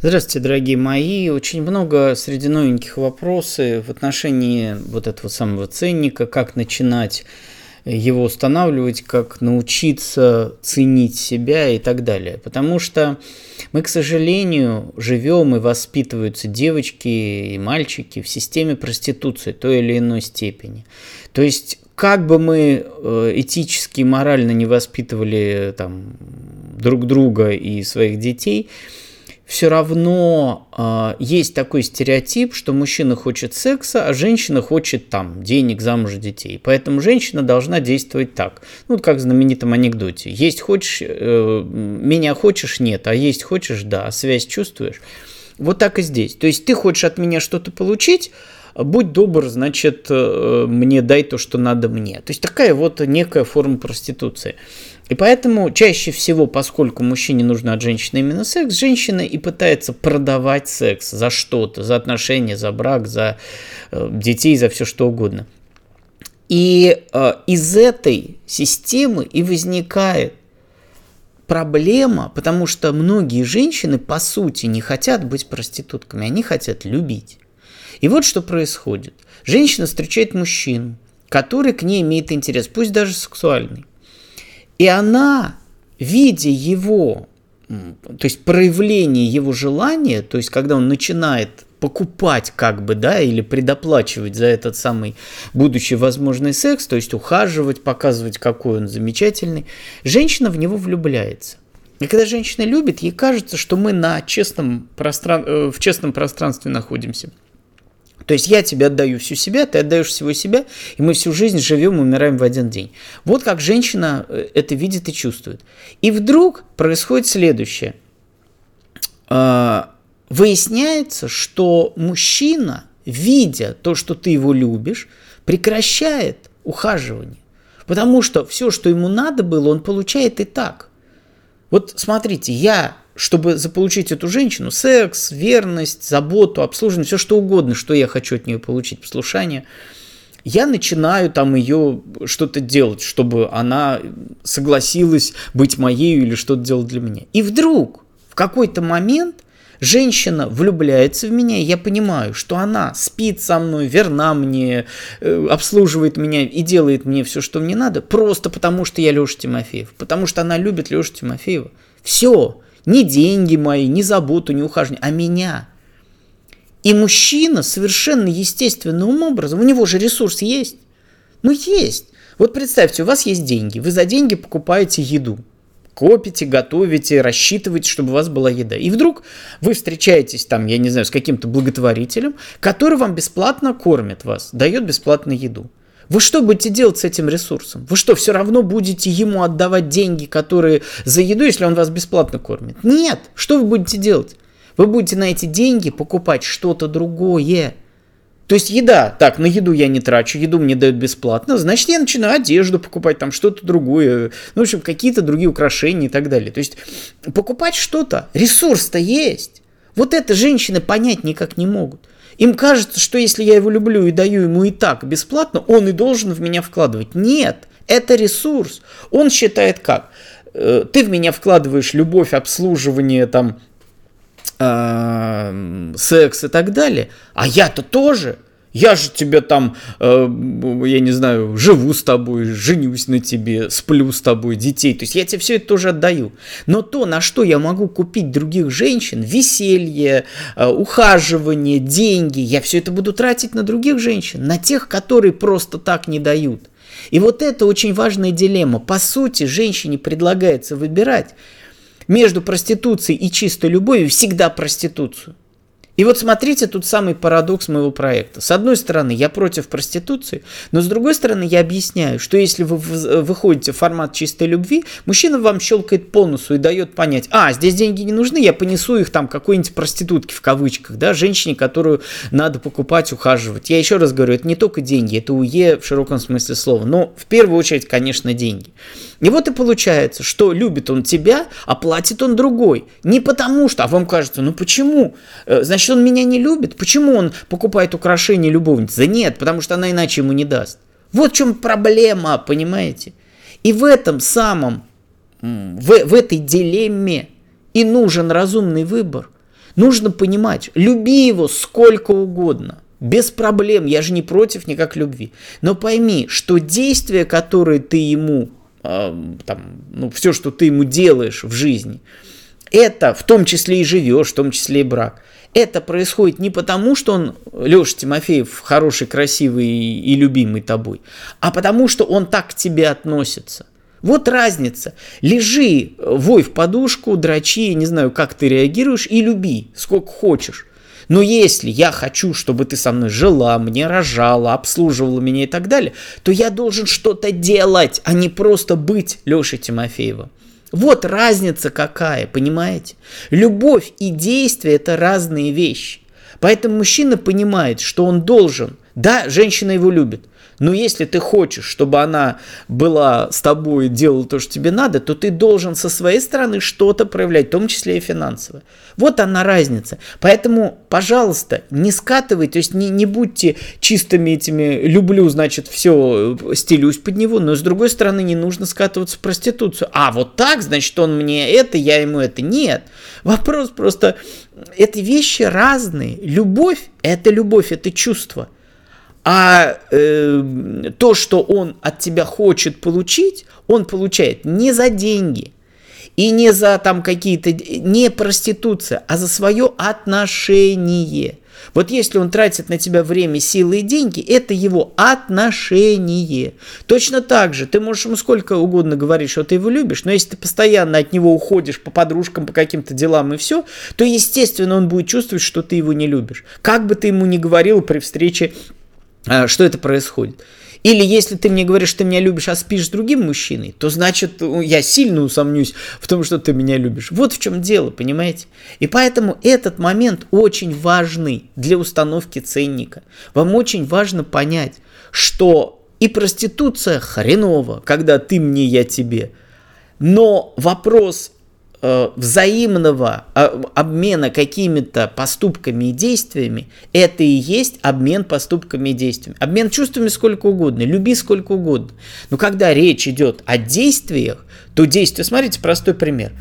Здравствуйте, дорогие мои. Очень много среди новеньких вопросов в отношении вот этого самого ценника, как начинать его устанавливать, как научиться ценить себя и так далее. Потому что мы, к сожалению, живем и воспитываются девочки и мальчики в системе проституции той или иной степени. То есть как бы мы э, этически и морально не воспитывали там, друг друга и своих детей, все равно э, есть такой стереотип, что мужчина хочет секса, а женщина хочет там денег, замуж, детей. Поэтому женщина должна действовать так. Ну, как в знаменитом анекдоте. Есть хочешь, э, меня хочешь, нет, а есть хочешь, да, а связь чувствуешь. Вот так и здесь. То есть ты хочешь от меня что-то получить, будь добр, значит, э, мне дай то, что надо мне. То есть такая вот некая форма проституции. И поэтому чаще всего, поскольку мужчине нужно от женщины именно секс, женщина и пытается продавать секс за что-то, за отношения, за брак, за э, детей, за все что угодно. И э, из этой системы и возникает проблема, потому что многие женщины по сути не хотят быть проститутками, они хотят любить. И вот что происходит. Женщина встречает мужчину, который к ней имеет интерес, пусть даже сексуальный. И она, видя его, то есть проявление его желания, то есть когда он начинает покупать как бы, да, или предоплачивать за этот самый будущий возможный секс, то есть ухаживать, показывать, какой он замечательный, женщина в него влюбляется. И когда женщина любит, ей кажется, что мы на честном простран... Э, в честном пространстве находимся – то есть я тебе отдаю всю себя, ты отдаешь всего себя, и мы всю жизнь живем, умираем в один день. Вот как женщина э, это видит и чувствует. И вдруг происходит следующее. А, выясняется, что мужчина, видя то, что ты его любишь, прекращает ухаживание. Потому что все, что ему надо было, он получает и так. Вот смотрите, я чтобы заполучить эту женщину, секс, верность, заботу, обслуживание, все что угодно, что я хочу от нее получить, послушание, я начинаю там ее что-то делать, чтобы она согласилась быть моей или что-то делать для меня. И вдруг в какой-то момент женщина влюбляется в меня, и я понимаю, что она спит со мной, верна мне, э, обслуживает меня и делает мне все, что мне надо, просто потому что я Леша Тимофеев, потому что она любит Лешу Тимофеева. Все, ни деньги мои, ни заботу, ни ухаживание, а меня. И мужчина совершенно естественным образом, у него же ресурс есть. Ну, есть. Вот представьте, у вас есть деньги, вы за деньги покупаете еду. Копите, готовите, рассчитываете, чтобы у вас была еда. И вдруг вы встречаетесь там, я не знаю, с каким-то благотворителем, который вам бесплатно кормит вас, дает бесплатно еду. Вы что будете делать с этим ресурсом? Вы что, все равно будете ему отдавать деньги, которые за еду, если он вас бесплатно кормит? Нет. Что вы будете делать? Вы будете на эти деньги покупать что-то другое. То есть еда, так, на еду я не трачу, еду мне дают бесплатно, значит, я начинаю одежду покупать, там что-то другое, ну, в общем, какие-то другие украшения и так далее. То есть покупать что-то, ресурс-то есть. Вот это женщины понять никак не могут. Им кажется, что если я его люблю и даю ему и так бесплатно, он и должен в меня вкладывать. Нет, это ресурс. Он считает как? Э, ты в меня вкладываешь любовь, обслуживание, там, э, секс и так далее, а я-то тоже – я же тебе там, э, я не знаю, живу с тобой, женюсь на тебе, сплю с тобой, детей. То есть я тебе все это тоже отдаю. Но то, на что я могу купить других женщин, веселье, э, ухаживание, деньги, я все это буду тратить на других женщин, на тех, которые просто так не дают. И вот это очень важная дилемма. По сути, женщине предлагается выбирать между проституцией и чистой любовью всегда проституцию. И вот смотрите тут самый парадокс моего проекта. С одной стороны, я против проституции, но с другой стороны, я объясняю, что если вы выходите в формат чистой любви, мужчина вам щелкает по носу и дает понять, а, здесь деньги не нужны, я понесу их там какой-нибудь проститутке в кавычках, да, женщине, которую надо покупать, ухаживать. Я еще раз говорю, это не только деньги, это УЕ в широком смысле слова, но в первую очередь, конечно, деньги. И вот и получается, что любит он тебя, а платит он другой. Не потому что, а вам кажется, ну почему? Э, значит, он меня не любит? Почему он покупает украшения любовницы? Да нет, потому что она иначе ему не даст. Вот в чем проблема, понимаете? И в этом самом, в, в этой дилемме и нужен разумный выбор. Нужно понимать, люби его сколько угодно, без проблем, я же не против никак любви. Но пойми, что действия, которые ты ему, там, ну, все, что ты ему делаешь в жизни, это в том числе и живешь, в том числе и брак. Это происходит не потому, что он, Леша Тимофеев, хороший, красивый и любимый тобой, а потому, что он так к тебе относится. Вот разница. Лежи, вой в подушку, дрочи, не знаю, как ты реагируешь, и люби, сколько хочешь. Но если я хочу, чтобы ты со мной жила, мне рожала, обслуживала меня и так далее, то я должен что-то делать, а не просто быть Лешей Тимофеевым. Вот разница какая, понимаете? Любовь и действие – это разные вещи. Поэтому мужчина понимает, что он должен, да, женщина его любит, но если ты хочешь, чтобы она была с тобой, делала то, что тебе надо, то ты должен со своей стороны что-то проявлять, в том числе и финансово. Вот она разница. Поэтому, пожалуйста, не скатывай, то есть не, не будьте чистыми этими «люблю, значит, все, стелюсь под него», но с другой стороны не нужно скатываться в проституцию. А вот так, значит, он мне это, я ему это. Нет. Вопрос просто, эти вещи разные. Любовь – это любовь, это чувство – а э, то, что он от тебя хочет получить, он получает не за деньги и не за там какие-то, не проституция, а за свое отношение. Вот если он тратит на тебя время, силы и деньги, это его отношение. Точно так же, ты можешь ему сколько угодно говорить, что ты его любишь, но если ты постоянно от него уходишь по подружкам, по каким-то делам и все, то, естественно, он будет чувствовать, что ты его не любишь. Как бы ты ему ни говорил при встрече что это происходит. Или если ты мне говоришь, что ты меня любишь, а спишь с другим мужчиной, то значит я сильно усомнюсь в том, что ты меня любишь. Вот в чем дело, понимаете? И поэтому этот момент очень важный для установки ценника. Вам очень важно понять, что и проституция хреново, когда ты мне, я тебе. Но вопрос взаимного а, обмена какими-то поступками и действиями, это и есть обмен поступками и действиями. Обмен чувствами сколько угодно, люби сколько угодно. Но когда речь идет о действиях, то действия, смотрите, простой пример.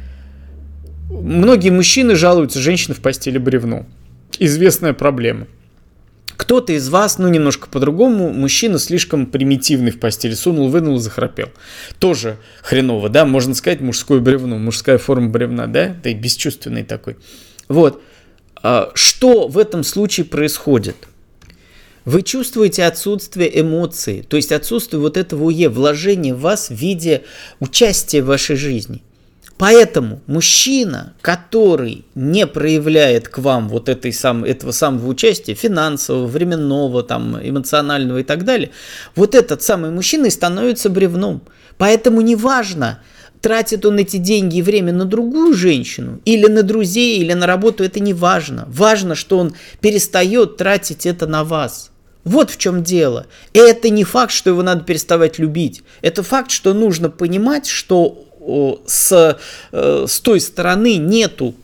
Многие мужчины жалуются, женщины в постели бревно. Известная проблема. Кто-то из вас, ну, немножко по-другому, мужчина слишком примитивный в постели, сунул, вынул, захрапел. Тоже хреново, да, можно сказать, мужское бревно, мужская форма бревна, да, да и бесчувственный такой. Вот. А, что в этом случае происходит? Вы чувствуете отсутствие эмоций, то есть отсутствие вот этого УЕ, вложения в вас в виде участия в вашей жизни. Поэтому мужчина, который не проявляет к вам вот этой сам, этого самого участия, финансового, временного, там, эмоционального и так далее, вот этот самый мужчина и становится бревном. Поэтому неважно, тратит он эти деньги и время на другую женщину, или на друзей, или на работу, это не важно. Важно, что он перестает тратить это на вас. Вот в чем дело. И это не факт, что его надо переставать любить. Это факт, что нужно понимать, что с, э, с той стороны нету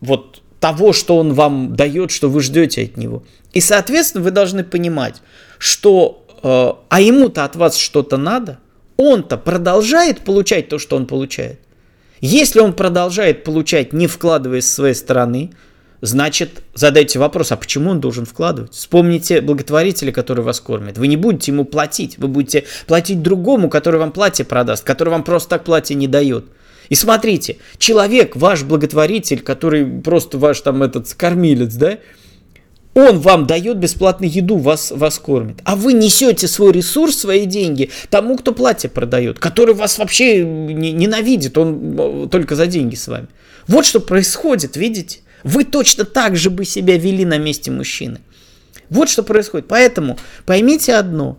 вот того, что он вам дает, что вы ждете от него. И, соответственно, вы должны понимать, что э, а ему-то от вас что-то надо, он-то продолжает получать то, что он получает. Если он продолжает получать, не вкладывая с своей стороны, значит, задайте вопрос, а почему он должен вкладывать? Вспомните благотворителя, который вас кормит. Вы не будете ему платить, вы будете платить другому, который вам платье продаст, который вам просто так платье не дает. И смотрите, человек, ваш благотворитель, который просто ваш там этот кормилец, да, он вам дает бесплатную еду, вас, вас кормит. А вы несете свой ресурс, свои деньги тому, кто платье продает, который вас вообще ненавидит, он э, только за деньги с вами. Вот что происходит, видите? Вы точно так же бы себя вели на месте мужчины. Вот что происходит. Поэтому поймите одно.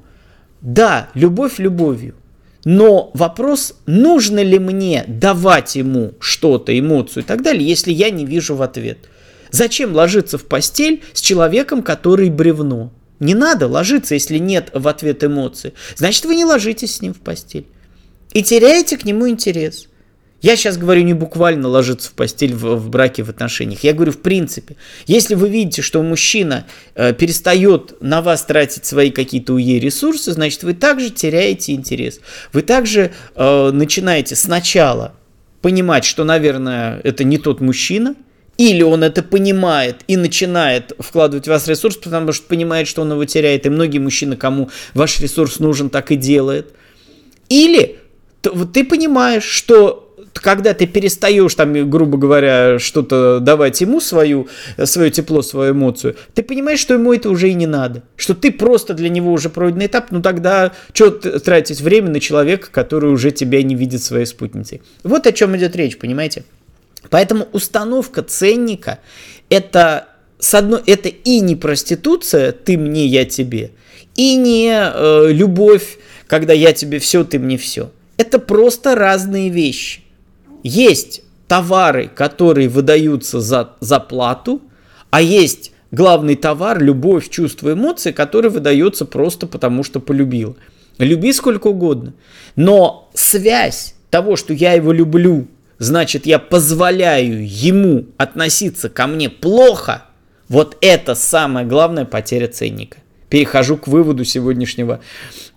Да, любовь любовью. Но вопрос, нужно ли мне давать ему что-то, эмоцию и так далее, если я не вижу в ответ. Зачем ложиться в постель с человеком, который бревно? Не надо ложиться, если нет в ответ эмоций. Значит, вы не ложитесь с ним в постель. И теряете к нему интерес. Я сейчас говорю не буквально ложиться в постель в, в браке, в отношениях. Я говорю в принципе. Если вы видите, что мужчина э, перестает на вас тратить свои какие-то УЕ ресурсы, значит вы также теряете интерес. Вы также э, начинаете сначала понимать, что, наверное, это не тот мужчина, или он это понимает и начинает вкладывать в вас ресурс, потому что понимает, что он его теряет. И многие мужчины, кому ваш ресурс нужен, так и делает. Или ты понимаешь, что когда ты перестаешь, там, грубо говоря, что-то давать ему свою, свое тепло, свою эмоцию, ты понимаешь, что ему это уже и не надо. Что ты просто для него уже пройденный этап, ну тогда что тратить время на человека, который уже тебя не видит своей спутницей. Вот о чем идет речь, понимаете? Поэтому установка ценника это с одной, это и не проституция, ты мне, я тебе, и не э, любовь, когда я тебе все, ты мне все. Это просто разные вещи. Есть товары, которые выдаются за, за плату, а есть главный товар, любовь, чувство, эмоции, который выдается просто потому, что полюбил. Люби сколько угодно. Но связь того, что я его люблю, значит, я позволяю ему относиться ко мне плохо, вот это самая главная потеря ценника. Перехожу к выводу сегодняшнего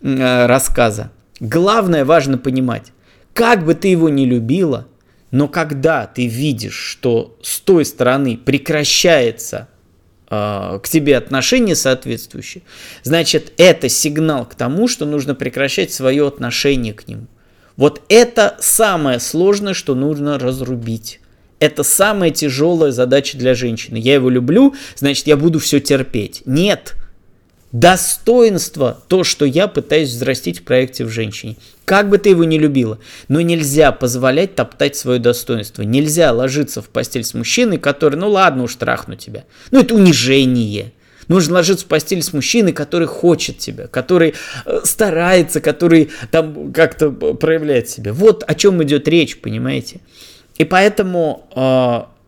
э, рассказа. Главное важно понимать, как бы ты его не любила, но когда ты видишь, что с той стороны прекращается э, к тебе отношение соответствующее, значит, это сигнал к тому, что нужно прекращать свое отношение к нему. Вот это самое сложное, что нужно разрубить. Это самая тяжелая задача для женщины. Я его люблю, значит, я буду все терпеть. Нет, достоинство, то, что я пытаюсь взрастить в проекте в женщине. Как бы ты его ни любила, но нельзя позволять топтать свое достоинство. Нельзя ложиться в постель с мужчиной, который, ну ладно уж, трахну тебя. Ну это унижение. Нужно ложиться в постель с мужчиной, который хочет тебя, который э, старается, который там как-то проявляет себя. Вот о чем идет речь, понимаете? И поэтому э,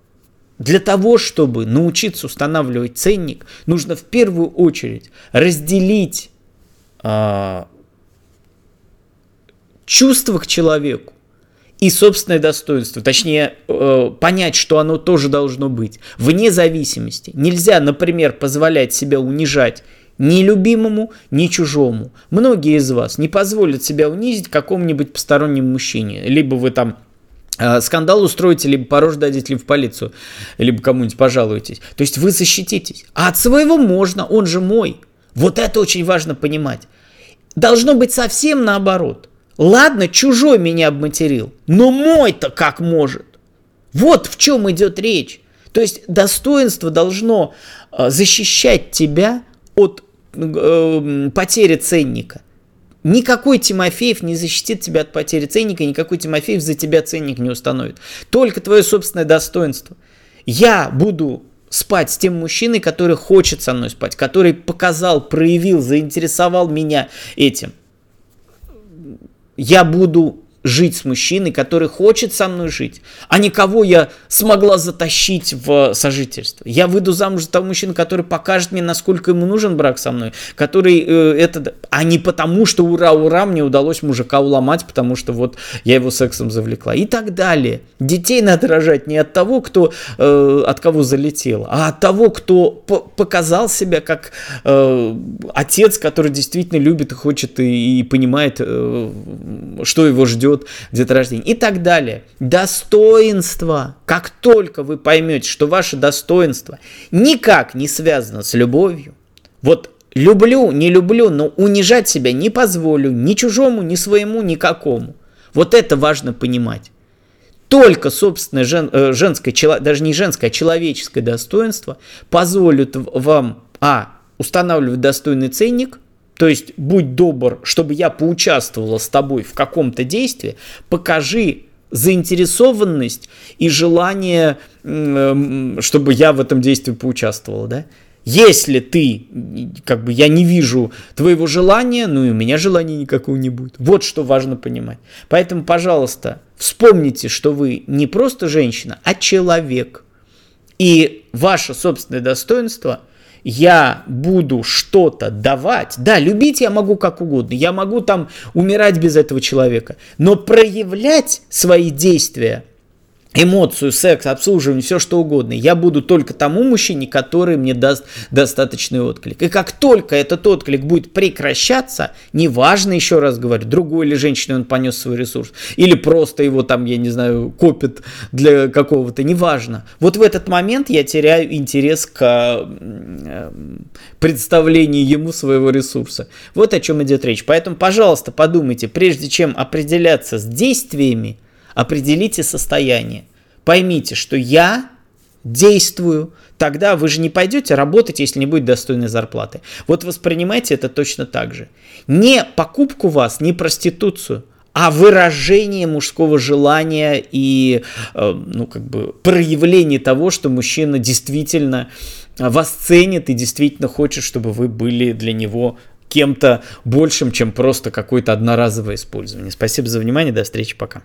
для того, чтобы научиться устанавливать ценник, нужно в первую очередь разделить э, чувство к человеку и собственное достоинство, точнее э, понять, что оно тоже должно быть, вне зависимости. Нельзя, например, позволять себя унижать ни любимому, ни чужому. Многие из вас не позволят себя унизить какому-нибудь постороннему мужчине. Либо вы там скандал устроите, либо по рожу дадите, либо в полицию, либо кому-нибудь пожалуетесь. То есть вы защититесь. А от своего можно, он же мой. Вот это очень важно понимать. Должно быть совсем наоборот. Ладно, чужой меня обматерил, но мой-то как может? Вот в чем идет речь. То есть достоинство должно э, защищать тебя от э, потери ценника – Никакой Тимофеев не защитит тебя от потери ценника, никакой Тимофеев за тебя ценник не установит. Только твое собственное достоинство. Я буду спать с тем мужчиной, который хочет со мной спать, который показал, проявил, заинтересовал меня этим. Я буду жить с мужчиной, который хочет со мной жить, а не кого я смогла затащить в сожительство. Я выйду замуж за того мужчину, который покажет мне, насколько ему нужен брак со мной, который э, это, а не потому, что ура, ура, мне удалось мужика уломать, потому что вот я его сексом завлекла и так далее. Детей надо рожать не от того, кто э, от кого залетел, а от того, кто показал себя как э, отец, который действительно любит и хочет и, и понимает, э, что его ждет ждет деторождение и так далее. Достоинство. Как только вы поймете, что ваше достоинство никак не связано с любовью, вот люблю, не люблю, но унижать себя не позволю ни чужому, ни своему, никакому. Вот это важно понимать. Только собственное жен, э, женское, даже не женское, а человеческое достоинство позволит вам, а, устанавливать достойный ценник, то есть, будь добр, чтобы я поучаствовала с тобой в каком-то действии, покажи заинтересованность и желание, чтобы я в этом действии поучаствовала, да? Если ты, как бы я не вижу твоего желания, ну и у меня желания никакого не будет. Вот что важно понимать. Поэтому, пожалуйста, вспомните, что вы не просто женщина, а человек. И ваше собственное достоинство – я буду что-то давать, да, любить я могу как угодно, я могу там умирать без этого человека, но проявлять свои действия эмоцию, секс, обслуживание, все что угодно. Я буду только тому мужчине, который мне даст достаточный отклик. И как только этот отклик будет прекращаться, неважно, еще раз говорю, другой или женщине он понес свой ресурс, или просто его там, я не знаю, копит для какого-то, неважно. Вот в этот момент я теряю интерес к представлению ему своего ресурса. Вот о чем идет речь. Поэтому, пожалуйста, подумайте, прежде чем определяться с действиями, Определите состояние. Поймите, что я действую, тогда вы же не пойдете работать, если не будет достойной зарплаты. Вот воспринимайте это точно так же. Не покупку вас, не проституцию, а выражение мужского желания и э, ну, как бы проявление того, что мужчина действительно вас ценит и действительно хочет, чтобы вы были для него кем-то большим, чем просто какое-то одноразовое использование. Спасибо за внимание, до встречи, пока.